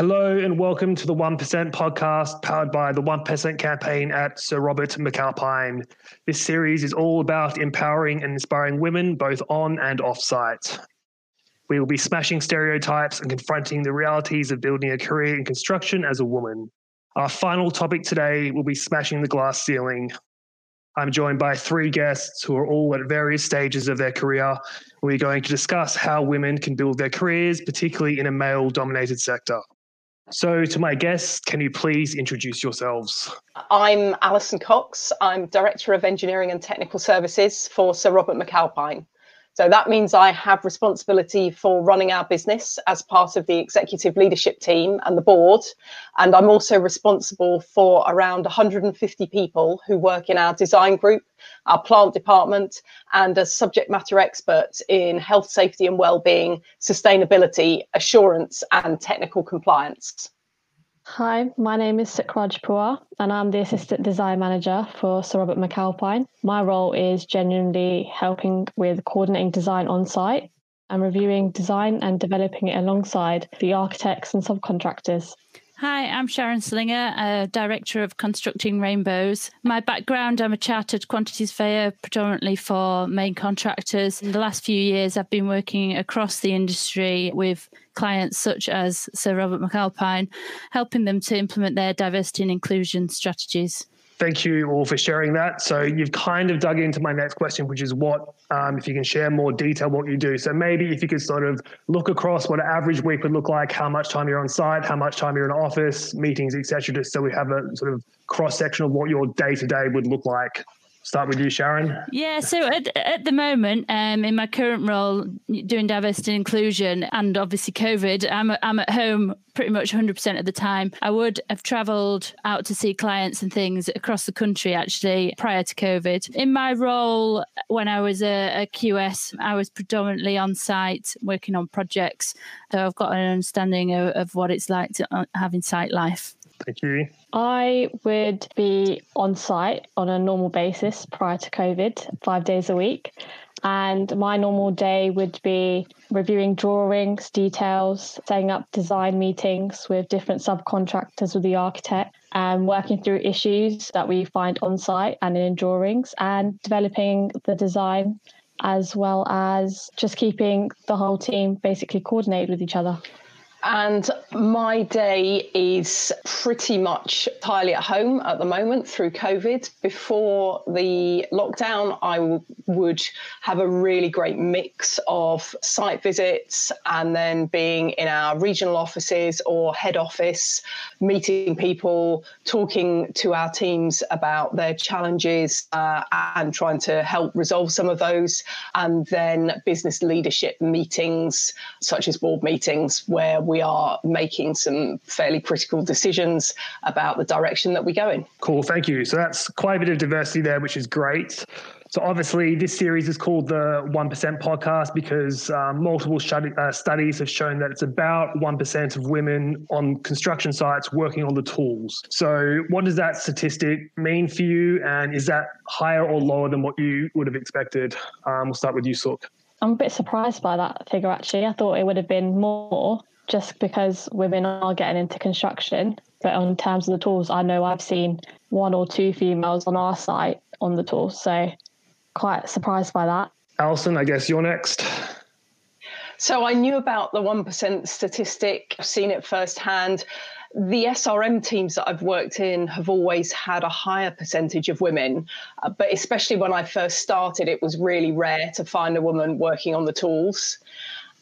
Hello and welcome to the 1% podcast powered by the 1% campaign at Sir Robert McAlpine. This series is all about empowering and inspiring women both on and off site. We will be smashing stereotypes and confronting the realities of building a career in construction as a woman. Our final topic today will be smashing the glass ceiling. I'm joined by three guests who are all at various stages of their career. We're going to discuss how women can build their careers, particularly in a male dominated sector. So, to my guests, can you please introduce yourselves? I'm Alison Cox. I'm Director of Engineering and Technical Services for Sir Robert McAlpine. So that means I have responsibility for running our business as part of the executive leadership team and the board. And I'm also responsible for around 150 people who work in our design group, our plant department, and as subject matter experts in health, safety, and well-being, sustainability, assurance, and technical compliance. Hi, my name is Sikraj Pua, and I'm the Assistant Design Manager for Sir Robert McAlpine. My role is genuinely helping with coordinating design on site and reviewing design and developing it alongside the architects and subcontractors. Hi, I'm Sharon Slinger, Director of Constructing Rainbows. My background, I'm a chartered quantity surveyor, predominantly for main contractors. In the last few years, I've been working across the industry with clients such as Sir Robert McAlpine, helping them to implement their diversity and inclusion strategies thank you all for sharing that. So you've kind of dug into my next question, which is what, um, if you can share more detail, what you do. So maybe if you could sort of look across what an average week would look like, how much time you're on site, how much time you're in office, meetings, etc., just so we have a sort of cross section of what your day to day would look like start with you, Sharon. Yeah, so at, at the moment, um, in my current role, doing diversity and inclusion, and obviously COVID, I'm, I'm at home pretty much 100% of the time. I would have travelled out to see clients and things across the country actually prior to COVID. In my role, when I was a, a QS, I was predominantly on site working on projects. So I've got an understanding of, of what it's like to uh, having site life. Thank you. I would be on site on a normal basis prior to COVID, five days a week. And my normal day would be reviewing drawings, details, setting up design meetings with different subcontractors with the architect, and working through issues that we find on site and in drawings, and developing the design as well as just keeping the whole team basically coordinated with each other. And my day is pretty much entirely at home at the moment through COVID. Before the lockdown, I w- would have a really great mix of site visits and then being in our regional offices or head office, meeting people, talking to our teams about their challenges uh, and trying to help resolve some of those. And then business leadership meetings, such as board meetings, where we are making some fairly critical decisions about the direction that we go in. Cool, thank you. So that's quite a bit of diversity there, which is great. So obviously, this series is called the One Percent Podcast because um, multiple study, uh, studies have shown that it's about one percent of women on construction sites working on the tools. So, what does that statistic mean for you, and is that higher or lower than what you would have expected? Um, we'll start with you, Sook. I'm a bit surprised by that figure. Actually, I thought it would have been more just because women are getting into construction. But on terms of the tools, I know I've seen one or two females on our site on the tools. So quite surprised by that. Alison, I guess you're next. So I knew about the 1% statistic, I've seen it firsthand. The SRM teams that I've worked in have always had a higher percentage of women, uh, but especially when I first started, it was really rare to find a woman working on the tools.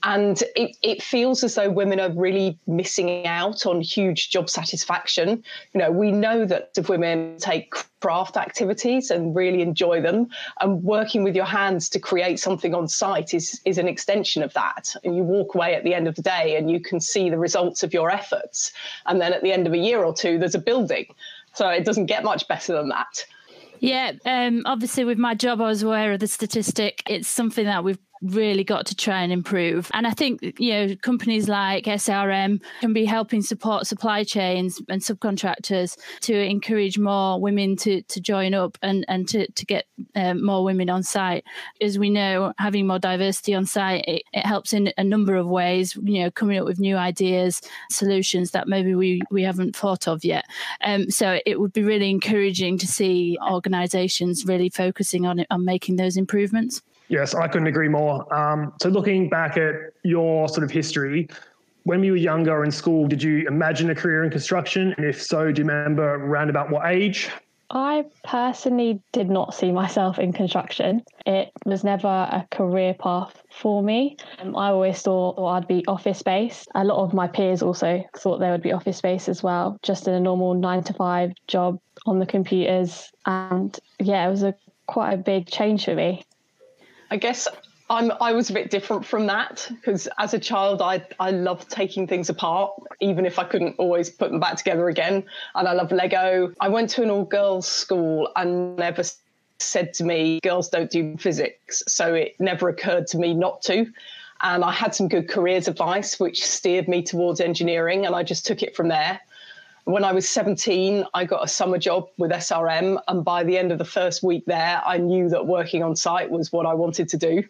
And it, it feels as though women are really missing out on huge job satisfaction. You know, we know that if women take craft activities and really enjoy them, and working with your hands to create something on site is, is an extension of that. And you walk away at the end of the day and you can see the results of your efforts. And then at the end of a year or two, there's a building. So it doesn't get much better than that. Yeah, um, obviously, with my job, I was aware of the statistic. It's something that we've really got to try and improve. And I think, you know, companies like SRM can be helping support supply chains and subcontractors to encourage more women to, to join up and, and to, to get um, more women on site. As we know, having more diversity on site, it, it helps in a number of ways, you know, coming up with new ideas, solutions that maybe we, we haven't thought of yet. Um, so it would be really encouraging to see organisations really focusing on it, on making those improvements. Yes, I couldn't agree more. Um, so, looking back at your sort of history, when you were younger in school, did you imagine a career in construction? And if so, do you remember around about what age? I personally did not see myself in construction. It was never a career path for me. Um, I always thought I'd be office based. A lot of my peers also thought they would be office based as well, just in a normal nine to five job on the computers. And yeah, it was a quite a big change for me. I guess I'm I was a bit different from that because as a child I I loved taking things apart even if I couldn't always put them back together again and I love Lego. I went to an all girls school and never said to me girls don't do physics so it never occurred to me not to and I had some good careers advice which steered me towards engineering and I just took it from there. When I was 17, I got a summer job with SRM. And by the end of the first week there, I knew that working on site was what I wanted to do.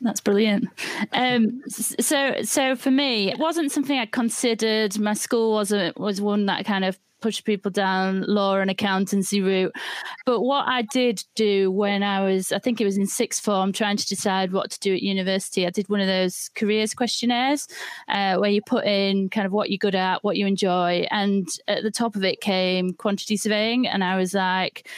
That's brilliant. Um, so, so for me, it wasn't something I considered. My school wasn't was one that kind of push people down law and accountancy route. But what I did do when I was, I think it was in sixth form, trying to decide what to do at university, I did one of those careers questionnaires uh, where you put in kind of what you're good at, what you enjoy. And at the top of it came quantity surveying. And I was like,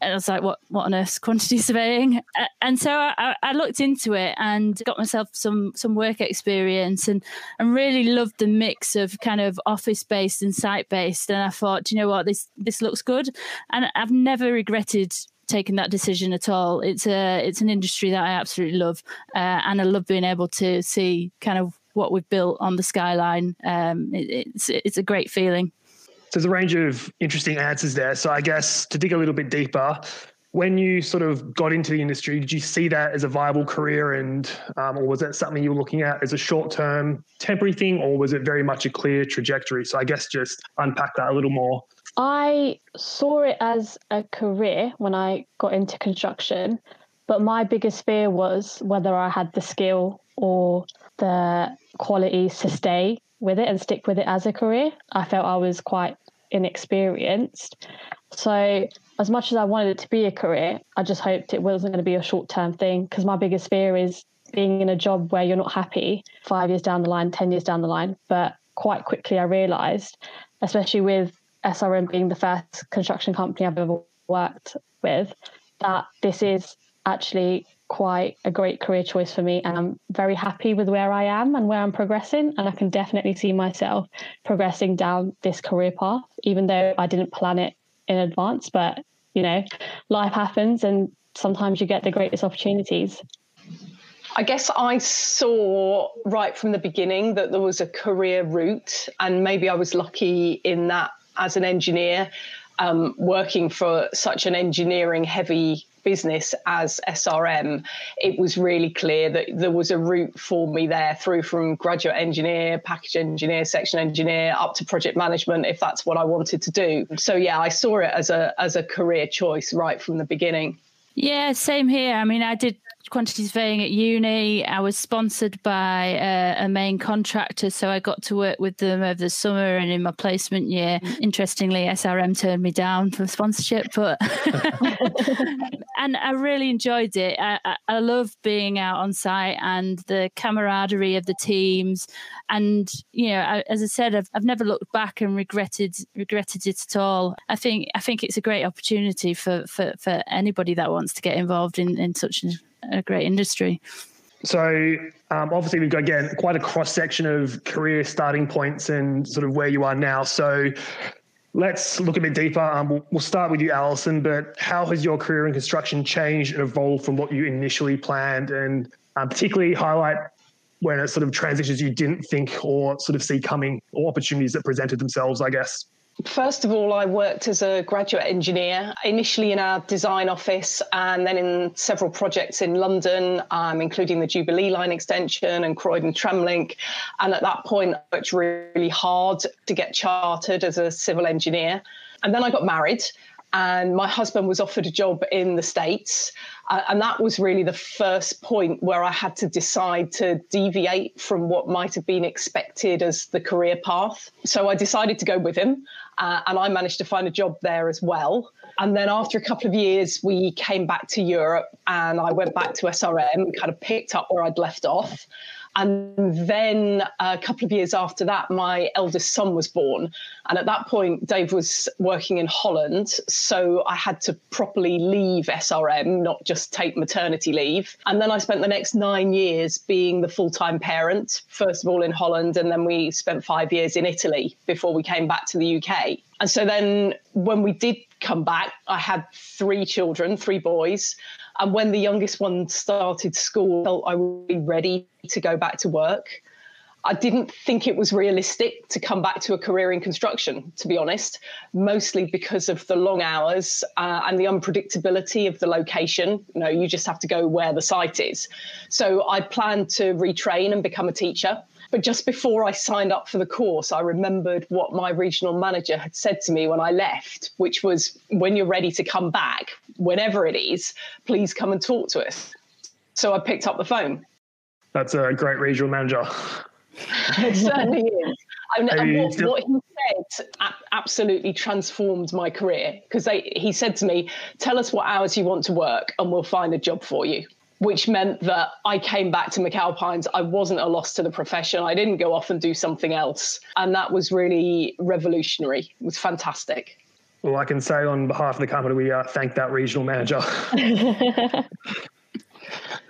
and I was like, what, what on earth quantity surveying? And so I, I, looked into it and got myself some, some work experience and, and really loved the mix of kind of office based and site based. And I thought, you know what, this, this looks good. And I've never regretted taking that decision at all. It's a, it's an industry that I absolutely love. Uh, and I love being able to see kind of what we've built on the skyline. Um, it, it's, it's a great feeling there's a range of interesting answers there. So I guess to dig a little bit deeper, when you sort of got into the industry, did you see that as a viable career, and um, or was that something you were looking at as a short-term, temporary thing, or was it very much a clear trajectory? So I guess just unpack that a little more. I saw it as a career when I got into construction, but my biggest fear was whether I had the skill or the qualities to stay with it and stick with it as a career. I felt I was quite inexperienced. So, as much as I wanted it to be a career, I just hoped it wasn't going to be a short term thing because my biggest fear is being in a job where you're not happy five years down the line, 10 years down the line. But quite quickly, I realized, especially with SRM being the first construction company I've ever worked with, that this is actually quite a great career choice for me and I'm very happy with where I am and where I'm progressing and I can definitely see myself progressing down this career path even though I didn't plan it in advance. But you know life happens and sometimes you get the greatest opportunities. I guess I saw right from the beginning that there was a career route and maybe I was lucky in that as an engineer um, working for such an engineering heavy business as SRM, it was really clear that there was a route for me there through from graduate engineer, package engineer, section engineer, up to project management, if that's what I wanted to do. So yeah, I saw it as a as a career choice right from the beginning. Yeah, same here. I mean, I did quantity surveying at uni. I was sponsored by a, a, main contractor, so I got to work with them over the summer and in my placement year. Mm. Interestingly, SRM turned me down for sponsorship, but and I really enjoyed it. I, I, I love being out on site and the camaraderie of the teams. And you know, I, as I said, I've, I've never looked back and regretted regretted it at all. I think I think it's a great opportunity for for, for anybody that wants to get involved in in such an a great industry. So um, obviously we've got again quite a cross section of career starting points and sort of where you are now. So let's look a bit deeper. Um, we'll, we'll, start with you, Alison. But how has your career in construction changed and evolved from what you initially planned, and um, particularly highlight when it sort of transitions you didn't think or sort of see coming, or opportunities that presented themselves? I guess. First of all, I worked as a graduate engineer, initially in our design office and then in several projects in London, um, including the Jubilee Line extension and Croydon Tramlink. And at that point, I worked really hard to get chartered as a civil engineer. And then I got married and my husband was offered a job in the States. Uh, and that was really the first point where I had to decide to deviate from what might have been expected as the career path. So I decided to go with him, uh, and I managed to find a job there as well. And then after a couple of years, we came back to Europe, and I went back to SRM, kind of picked up where I'd left off. And then a couple of years after that, my eldest son was born. And at that point, Dave was working in Holland. So I had to properly leave SRM, not just take maternity leave. And then I spent the next nine years being the full time parent, first of all in Holland. And then we spent five years in Italy before we came back to the UK. And so then when we did come back, I had three children, three boys. And when the youngest one started school, I felt I would be ready to go back to work. I didn't think it was realistic to come back to a career in construction, to be honest, mostly because of the long hours uh, and the unpredictability of the location. You know, you just have to go where the site is. So I planned to retrain and become a teacher. But just before I signed up for the course, I remembered what my regional manager had said to me when I left, which was when you're ready to come back, whenever it is, please come and talk to us. So I picked up the phone. That's a great regional manager. it certainly is. And, mean, what, what, he said absolutely transformed my career because he said to me, Tell us what hours you want to work and we'll find a job for you which meant that I came back to McAlpines. I wasn't a loss to the profession. I didn't go off and do something else. And that was really revolutionary. It was fantastic. Well, I can say on behalf of the company, we uh, thank that regional manager.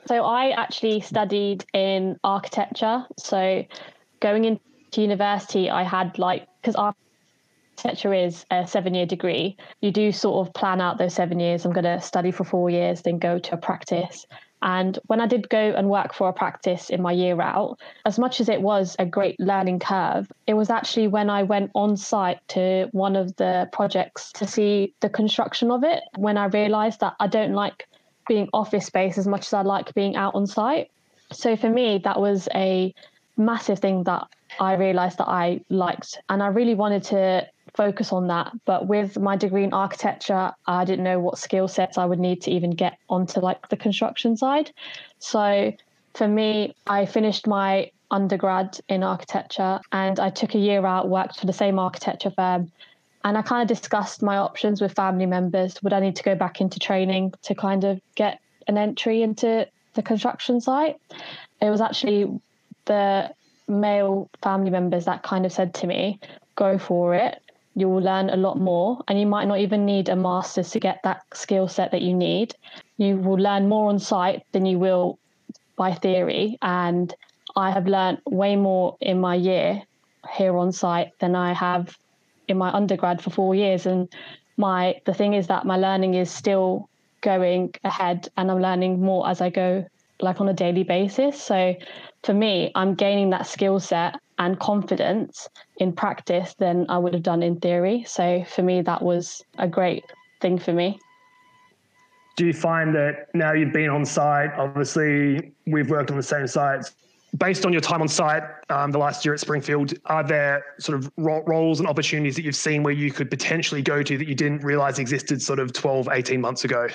so I actually studied in architecture. So going into university, I had like, because architecture is a seven year degree, you do sort of plan out those seven years. I'm going to study for four years, then go to a practice. And when I did go and work for a practice in my year out, as much as it was a great learning curve, it was actually when I went on site to one of the projects to see the construction of it when I realized that I don't like being office space as much as I like being out on site. So for me, that was a massive thing that I realized that I liked. And I really wanted to focus on that. But with my degree in architecture, I didn't know what skill sets I would need to even get onto like the construction side. So for me, I finished my undergrad in architecture and I took a year out, worked for the same architecture firm. And I kind of discussed my options with family members. Would I need to go back into training to kind of get an entry into the construction site? It was actually the male family members that kind of said to me, go for it you will learn a lot more and you might not even need a master's to get that skill set that you need. You will learn more on site than you will by theory and i have learned way more in my year here on site than i have in my undergrad for four years. And my the thing is that my learning is still going ahead and i'm learning more as i go like on a daily basis. So for me i'm gaining that skill set and confidence in practice than I would have done in theory. So for me, that was a great thing for me. Do you find that now you've been on site? Obviously, we've worked on the same sites. Based on your time on site um, the last year at Springfield, are there sort of roles and opportunities that you've seen where you could potentially go to that you didn't realize existed sort of 12, 18 months ago?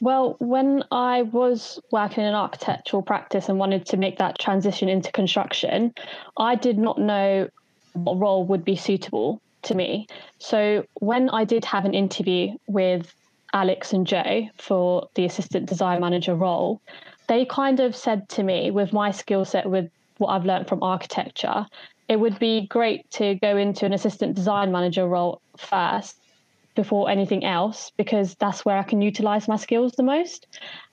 Well, when I was working in architectural practice and wanted to make that transition into construction, I did not know what role would be suitable to me. So when I did have an interview with Alex and Joe for the assistant design manager role, they kind of said to me, with my skill set, with what I've learned from architecture, it would be great to go into an assistant design manager role first before anything else because that's where I can utilize my skills the most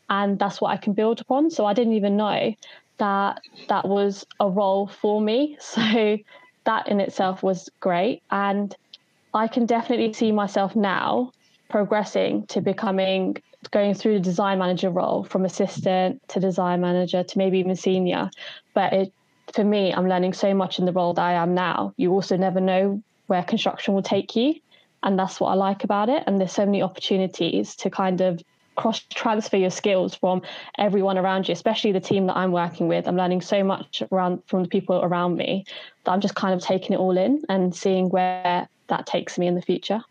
and that's what I can build upon. So I didn't even know that that was a role for me. So that in itself was great. And I can definitely see myself now progressing to becoming going through the design manager role from assistant to design manager to maybe even senior. But it for me, I'm learning so much in the role that I am now. You also never know where construction will take you. And that's what I like about it. And there's so many opportunities to kind of cross transfer your skills from everyone around you, especially the team that I'm working with. I'm learning so much around from the people around me that I'm just kind of taking it all in and seeing where that takes me in the future.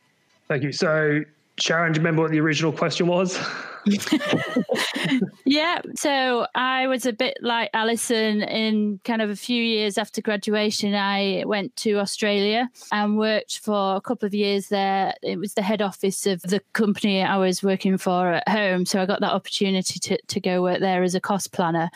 Thank you. So, Sharon, do you remember what the original question was? yeah. So I was a bit like Alison in kind of a few years after graduation. I went to Australia and worked for a couple of years there. It was the head office of the company I was working for at home. So I got that opportunity to, to go work there as a cost planner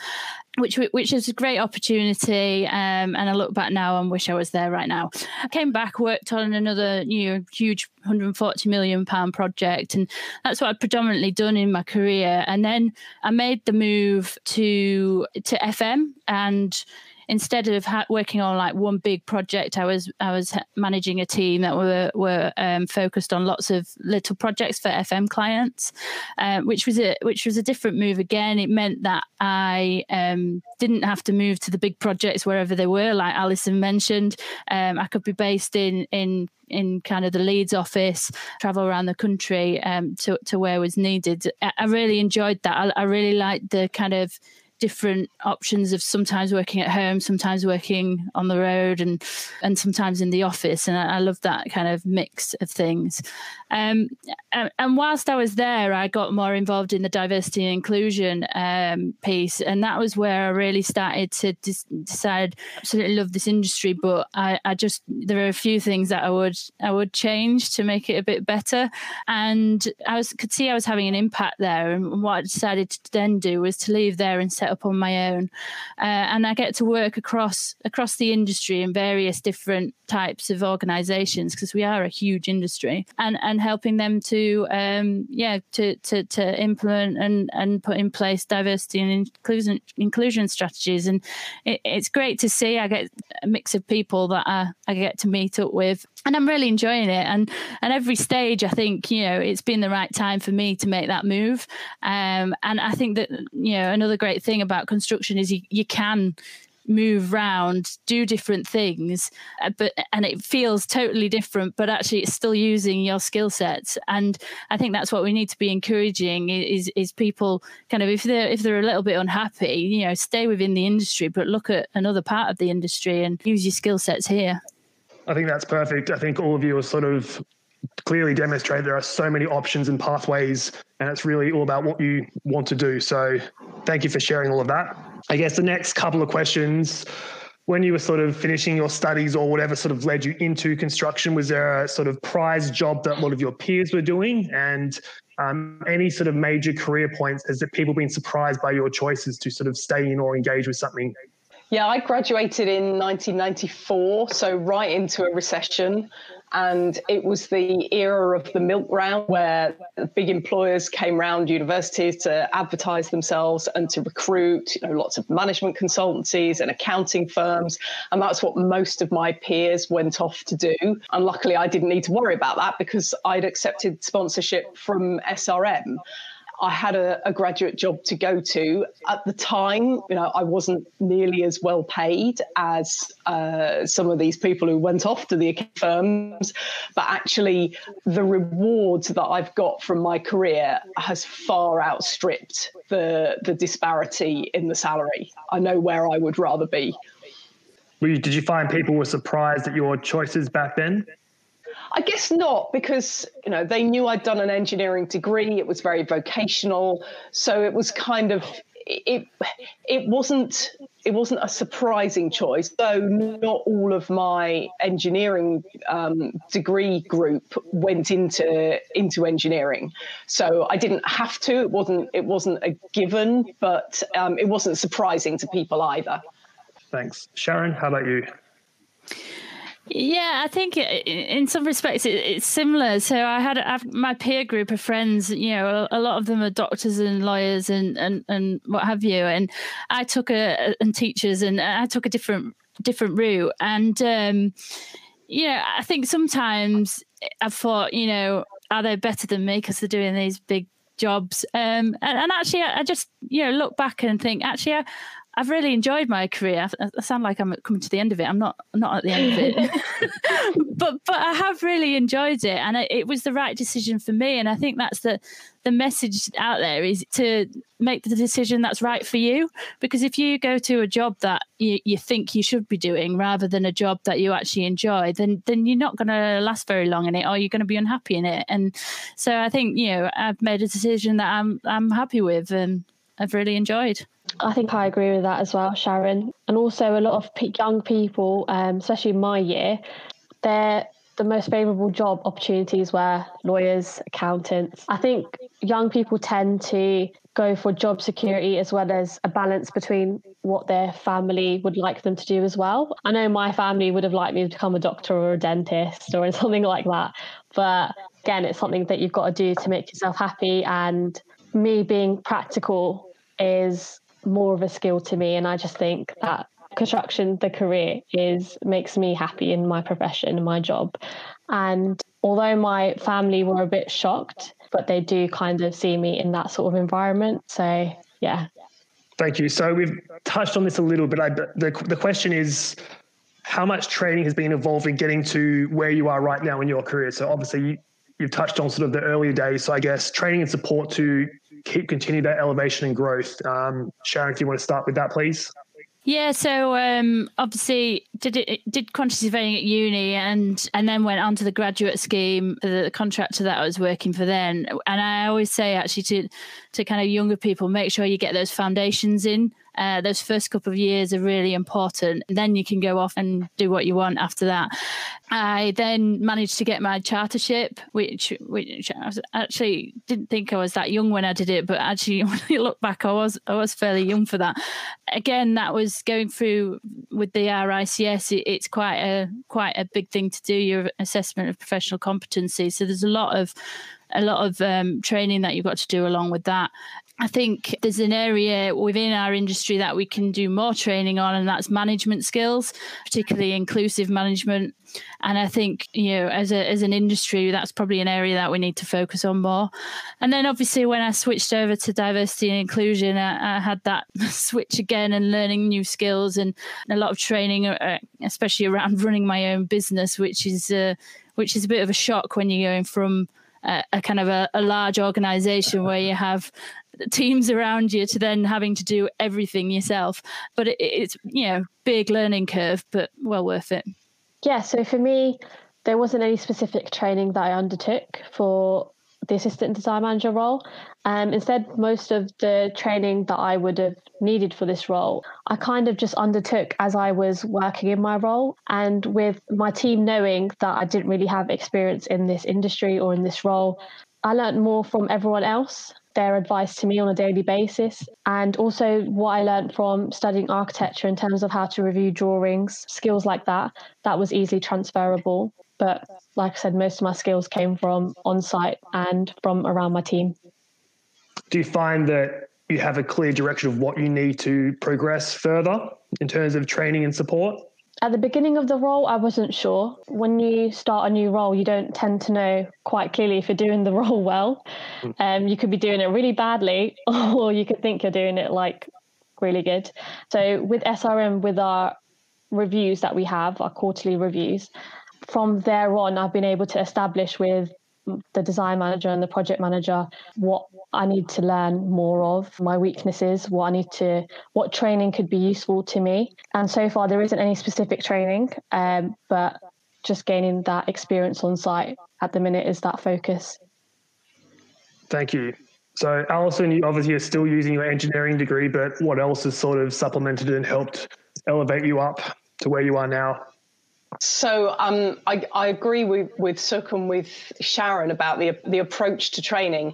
which which is a great opportunity. Um, and I look back now and wish I was there right now. I came back, worked on another know, huge 140 million pound project, and that's what I'd predominantly done in my career. And then I made the move to to FM and instead of ha- working on like one big project, I was I was managing a team that were were um, focused on lots of little projects for FM clients, uh, which was a which was a different move. Again, it meant that I um, didn't have to move to the big projects wherever they were, like Alison mentioned. Um, I could be based in in in kind of the Leeds office, travel around the country um, to to where was needed. I, I really enjoyed that. I, I really liked the kind of different options of sometimes working at home, sometimes working on the road, and and sometimes in the office. And I, I love that kind of mix of things. Um, and, and, whilst I was there, I got more involved in the diversity and inclusion um, piece, and that was where I really started to decide. Absolutely love this industry, but I, I just there are a few things that I would I would change to make it a bit better. And I was could see I was having an impact there, and what I decided to then do was to leave there and set up on my own. Uh, and I get to work across across the industry in various different types of organisations because we are a huge industry, and and and helping them to um, yeah to, to to implement and and put in place diversity and inclusion inclusion strategies. And it, it's great to see. I get a mix of people that I, I get to meet up with and I'm really enjoying it and and every stage I think you know it's been the right time for me to make that move um, and I think that you know another great thing about construction is you, you can move around, do different things, uh, but and it feels totally different, but actually it's still using your skill sets. And I think that's what we need to be encouraging is is people kind of if they're if they're a little bit unhappy, you know, stay within the industry, but look at another part of the industry and use your skill sets here. I think that's perfect. I think all of you are sort of clearly demonstrate there are so many options and pathways, and it's really all about what you want to do. So, thank you for sharing all of that. I guess the next couple of questions when you were sort of finishing your studies or whatever sort of led you into construction, was there a sort of prize job that a lot of your peers were doing? And um, any sort of major career points? Has that people been surprised by your choices to sort of stay in or engage with something? Yeah, I graduated in 1994, so right into a recession. And it was the era of the milk round where big employers came round universities to advertise themselves and to recruit, you know, lots of management consultancies and accounting firms. And that's what most of my peers went off to do. And luckily, I didn't need to worry about that because I'd accepted sponsorship from SRM. I had a, a, graduate job to go to. At the time, you know, I wasn't nearly as well paid as uh, some of these people who went off to the firms, but actually, the rewards that I've got from my career has far outstripped the the disparity in the salary. I know where I would rather be. Did you find people were surprised at your choices back then? I guess not because you know they knew I'd done an engineering degree. It was very vocational, so it was kind of it. It wasn't it wasn't a surprising choice, though. Not all of my engineering um, degree group went into into engineering, so I didn't have to. It wasn't it wasn't a given, but um, it wasn't surprising to people either. Thanks, Sharon. How about you? Yeah, I think in some respects it's similar. So I had my peer group of friends. You know, a lot of them are doctors and lawyers and and, and what have you. And I took a and teachers, and I took a different different route. And um, you know, I think sometimes I've thought, you know, are they better than me because they're doing these big jobs? Um, and, and actually, I just you know look back and think actually. I, I've really enjoyed my career. I, sound like I'm coming to the end of it. I'm not not at the end of it, but but I have really enjoyed it, and it, it was the right decision for me. And I think that's the the message out there is to make the decision that's right for you. Because if you go to a job that you, you think you should be doing rather than a job that you actually enjoy, then then you're not going to last very long in it, or you're going to be unhappy in it. And so I think you know I've made a decision that I'm I'm happy with and I've really enjoyed. I think I agree with that as well, Sharon. And also, a lot of young people, um, especially in my year, they're the most favourable job opportunities were lawyers, accountants. I think young people tend to go for job security as well as a balance between what their family would like them to do as well. I know my family would have liked me to become a doctor or a dentist or something like that. But again, it's something that you've got to do to make yourself happy. And me being practical is more of a skill to me. And I just think that construction, the career, is makes me happy in my profession my job. And although my family were a bit shocked, but they do kind of see me in that sort of environment. So yeah. Thank you. So we've touched on this a little bit. I, the the question is, how much training has been involved in getting to where you are right now in your career? So obviously you, you've touched on sort of the earlier days. So I guess training and support to keep continue that elevation and growth. Um, Sharon, if you want to start with that, please. Yeah, so um, obviously did it did quantity surveying at uni and and then went on to the graduate scheme, for the contractor that I was working for then. And I always say actually to to kind of younger people, make sure you get those foundations in uh, those first couple of years are really important. Then you can go off and do what you want after that. I then managed to get my chartership, which which I was, actually didn't think I was that young when I did it, but actually when you look back, I was I was fairly young for that. Again, that was going through with the RICS. It, it's quite a quite a big thing to do your assessment of professional competency. So there's a lot of a lot of um, training that you've got to do along with that. I think there's an area within our industry that we can do more training on, and that's management skills, particularly inclusive management. And I think, you know, as a as an industry, that's probably an area that we need to focus on more. And then obviously when I switched over to diversity and inclusion, I, I had that switch again and learning new skills and a lot of training, uh, especially around running my own business, which is uh, which is a bit of a shock when you're going from a, a kind of a, a, large organization where you have teams around you to then having to do everything yourself. But it, it's, you know, big learning curve, but well worth it. Yeah. So for me, there wasn't any specific training that I undertook for the assistant design manager role. Um, instead, most of the training that I would have needed for this role, I kind of just undertook as I was working in my role. And with my team knowing that I didn't really have experience in this industry or in this role, I learned more from everyone else their advice to me on a daily basis. And also, what I learned from studying architecture in terms of how to review drawings, skills like that, that was easily transferable. But like I said, most of my skills came from on site and from around my team. Do you find that you have a clear direction of what you need to progress further in terms of training and support? At the beginning of the role, I wasn't sure. When you start a new role, you don't tend to know quite clearly if you're doing the role well. Hmm. Um, you could be doing it really badly, or you could think you're doing it like really good. So with SRM, with our reviews that we have, our quarterly reviews, from there on, I've been able to establish with the design manager and the project manager what I need to learn more of, my weaknesses, what I need to, what training could be useful to me. And so far, there isn't any specific training, um, but just gaining that experience on site at the minute is that focus. Thank you. So, Alison, you obviously are still using your engineering degree, but what else has sort of supplemented and helped elevate you up to where you are now? So um, I, I, agree with with Suk and with Sharon about the the approach to training.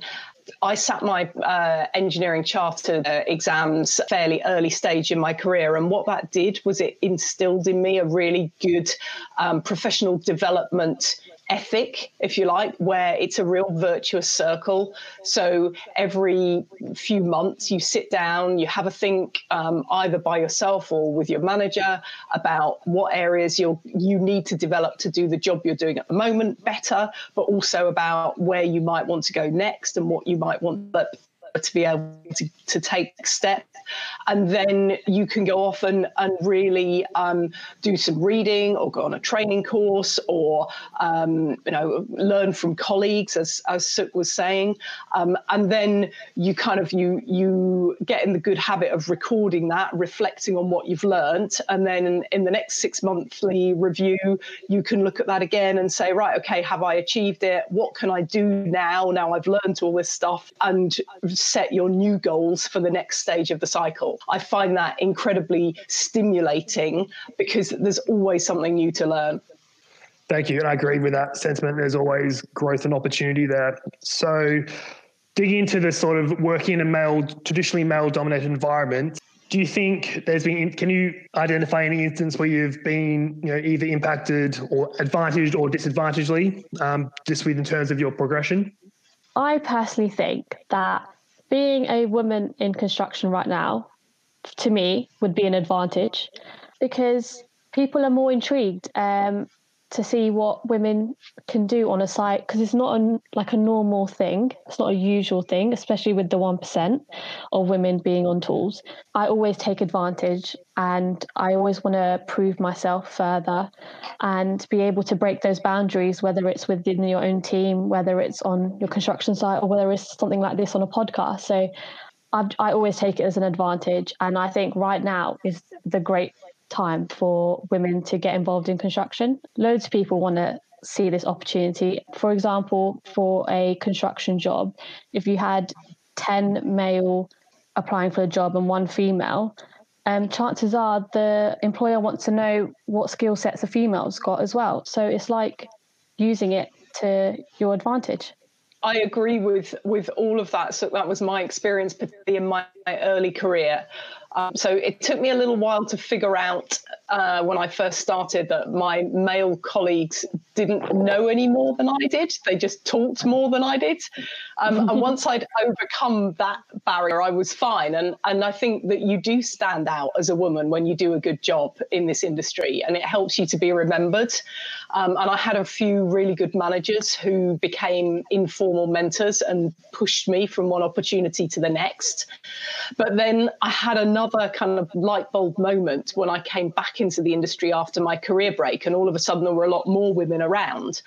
I sat my uh, engineering charter uh, exams fairly early stage in my career, and what that did was it instilled in me a really good um, professional development ethic, if you like, where it's a real virtuous circle. So every few months, you sit down, you have a think um, either by yourself or with your manager about what areas you you need to develop to do the job you're doing at the moment better, but also about where you might want to go next and what you might want. To be able to, to take step and then you can go off and, and really um, do some reading or go on a training course or um, you know learn from colleagues as as Suk was saying. Um, and then you kind of you you get in the good habit of recording that reflecting on what you've learned and then in the next six monthly review you can look at that again and say right okay have I achieved it? What can I do now? Now I've learned all this stuff. And set your new goals for the next stage of the cycle. I find that incredibly stimulating because there's always something new to learn. Thank you. And I agree with that sentiment. There's always growth and opportunity there. So, digging into the sort of working in a male, traditionally male dominated environment, do you think there's been, can you identify any instance where you've been, you know, either impacted or advantaged or disadvantagedly, um, just with in terms of your progression? I personally think that being a woman in construction right now, to me, would be an advantage because people are more intrigued. Um, to see what women can do on a site because it's not a, like a normal thing. It's not a usual thing, especially with the 1% of women being on tools. I always take advantage and I always want to prove myself further and be able to break those boundaries, whether it's within your own team, whether it's on your construction site, or whether it's something like this on a podcast. So i I always take it as an advantage. And I think right now is the great time for women to get involved in construction. Loads of people want to see this opportunity. For example, for a construction job, if you had 10 male applying for a job and one female, um, chances are the employer wants to know what skill sets the female's got as well. So it's like using it to your advantage. I agree with with all of that. So that was my experience, particularly in my, my early career. Um, so it took me a little while to figure out uh, when I first started that my male colleagues didn't know any more than I did. They just talked more than I did. Um, and once I'd overcome that barrier, I was fine. And, and I think that you do stand out as a woman when you do a good job in this industry, and it helps you to be remembered. Um, and I had a few really good managers who became informal mentors and pushed me from one opportunity to the next. But then I had another kind of light bulb moment when I came back into the industry after my career break, and all of a sudden there were a lot more women around.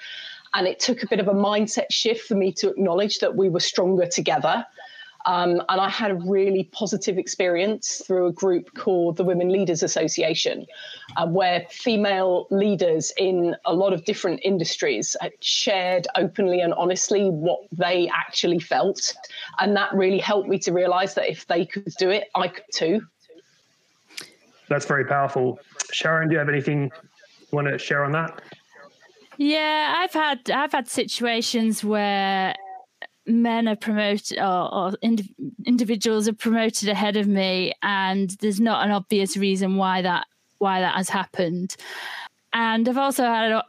And it took a bit of a mindset shift for me to acknowledge that we were stronger together um, and I had a really positive experience through a group called the Women Leaders Association, uh, where female leaders in a lot of different industries shared openly and honestly what they actually felt. And that really helped me to realize that if they could do it, I could too. That's very powerful. Sharon, do you have anything you want to share on that? Yeah, I've had I've had situations where men are promoted or, or ind- individuals are promoted ahead of me and there's not an obvious reason why that why that has happened and i've also had uh,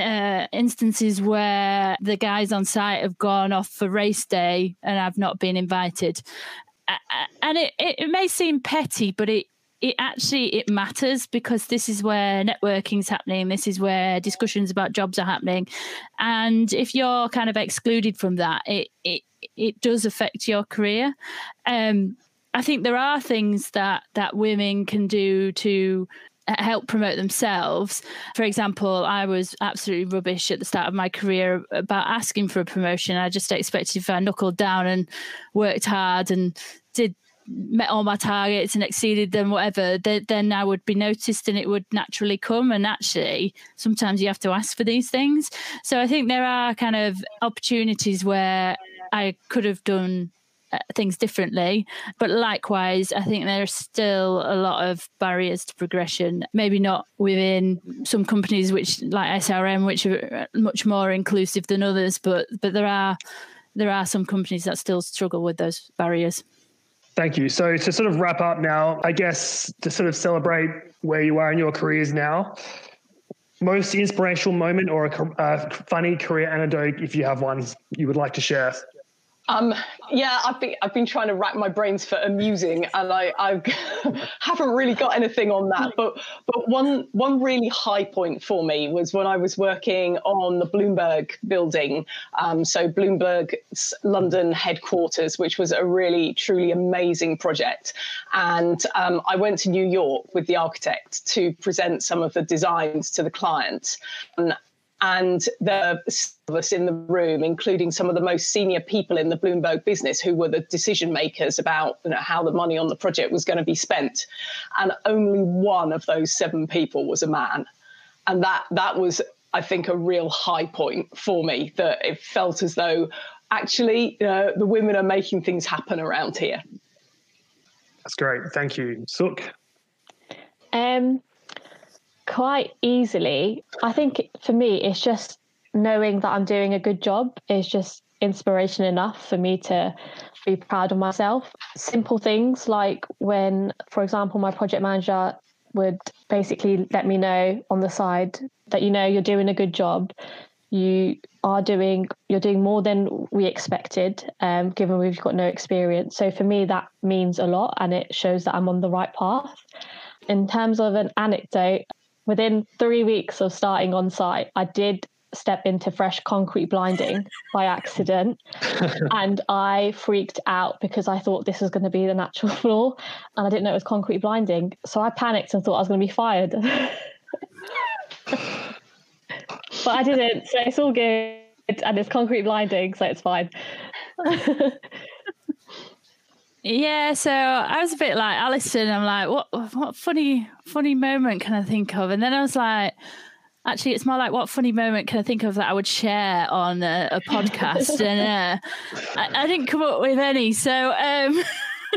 uh instances where the guys on site have gone off for race day and I've not been invited. And it, it, may seem petty, but it, it actually it matters because this is where networking is happening this is where discussions about jobs are happening and if you're kind of excluded from that it it, it does affect your career um, i think there are things that that women can do to uh, help promote themselves. For example, I was absolutely rubbish at the start of my career about asking for a promotion. I just expected if I knuckled down and worked hard and did met all my targets and exceeded them, whatever, then I would be noticed and it would naturally come. And actually, sometimes you have to ask for these things. So I think there are kind of opportunities where I could have done uh, things differently. But likewise, I think there are still a lot of barriers to progression. Maybe not within some companies, which like SRM, which are much more inclusive than others, but but there are there are some companies that still struggle with those barriers. Thank you. So to sort of wrap up now, I guess to sort of celebrate where you are in your careers now, most inspirational moment or a, a funny career anecdote, if you have one, you would like to share. Um, yeah, I've been I've been trying to rack my brains for amusing, and I, I haven't really got anything on that. But but one one really high point for me was when I was working on the Bloomberg building, um, so Bloomberg's London headquarters, which was a really truly amazing project. And um, I went to New York with the architect to present some of the designs to the client. And and the of us in the room, including some of the most senior people in the Bloomberg business who were the decision makers about you know, how the money on the project was going to be spent. And only one of those seven people was a man. And that that was, I think, a real high point for me that it felt as though actually uh, the women are making things happen around here. That's great. Thank you. Suk? Um, quite easily. I think for me, it's just knowing that I'm doing a good job is just inspiration enough for me to be proud of myself. Simple things like when, for example, my project manager would basically let me know on the side that you know you're doing a good job you are doing you're doing more than we expected um, given we've got no experience so for me that means a lot and it shows that i'm on the right path in terms of an anecdote within three weeks of starting on site, I did step into fresh concrete blinding by accident and I freaked out because I thought this was going to be the natural floor and I didn't know it was concrete blinding. So I panicked and thought I was going to be fired. but I didn't. So it's all good and it's concrete blinding, so it's fine. Yeah, so I was a bit like Alison. I'm like, what what funny funny moment can I think of? And then I was like, actually, it's more like what funny moment can I think of that I would share on a, a podcast? and uh, I, I, didn't come up with any. So um,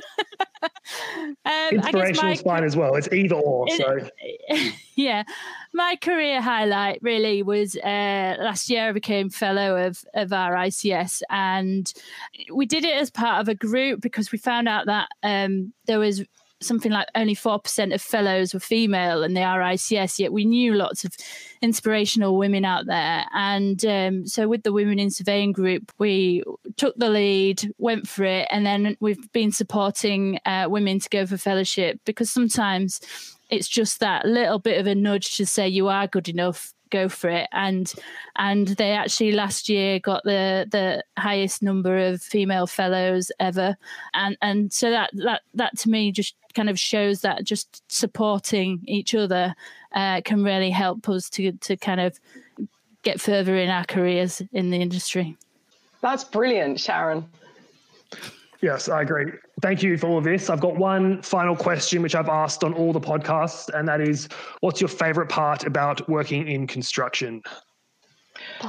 um, Inspirational is fine as well. It's either or. So yeah, my career highlight really was uh, last year. I became fellow of of RICS, and we did it as part of a group because we found out that um, there was something like only 4% of fellows were female in the RICS, yet we knew lots of inspirational women out there. And um, so, with the Women in Surveying group, we took the lead, went for it, and then we've been supporting uh, women to go for fellowship because sometimes it's just that little bit of a nudge to say you are good enough go for it. And and they actually last year got the the highest number of female fellows ever. And and so that that that to me just kind of shows that just supporting each other uh, can really help us to to kind of get further in our careers in the industry. That's brilliant sharon Yes, I agree. Thank you for all of this. I've got one final question, which I've asked on all the podcasts, and that is what's your favorite part about working in construction?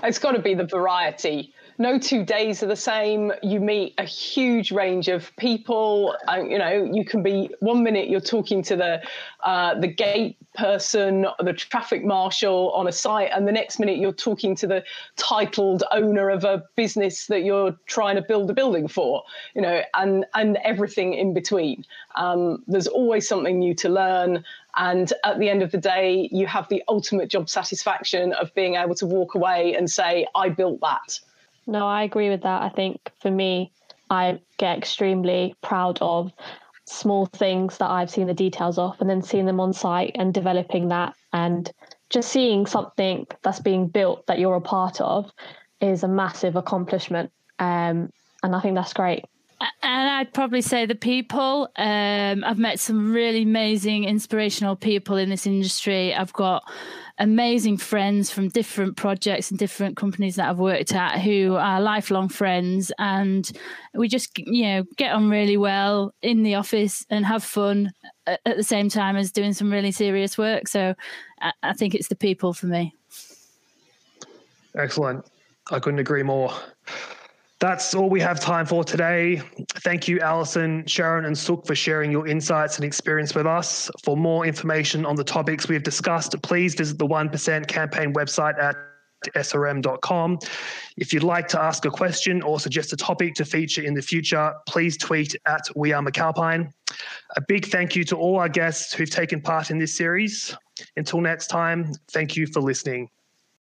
It's got to be the variety no two days are the same. You meet a huge range of people. Uh, you know, you can be one minute you're talking to the uh, the gate person, the traffic marshal on a site, and the next minute you're talking to the titled owner of a business that you're trying to build a building for. You know, and and everything in between. Um, there's always something new to learn. And at the end of the day, you have the ultimate job satisfaction of being able to walk away and say, I built that. No, I agree with that. I think for me, I get extremely proud of small things that I've seen the details of and then seeing them on site and developing that and just seeing something that's being built that you're a part of is a massive accomplishment. Um, and I think that's great. And I'd probably say the people. Um, I've met some really amazing, inspirational people in this industry. I've got amazing friends from different projects and different companies that I've worked at who are lifelong friends, and we just you know get on really well in the office and have fun at, the same time as doing some really serious work. So I, think it's the people for me. Excellent. I couldn't agree more. That's all we have time for today. Thank you, Alison, Sharon, and Suk for sharing your insights and experience with us. For more information on the topics we have discussed, please visit the 1% campaign website at srm.com. If you'd like to ask a question or suggest a topic to feature in the future, please tweet at We Are McAlpine. A big thank you to all our guests who've taken part in this series. Until next time, thank you for listening.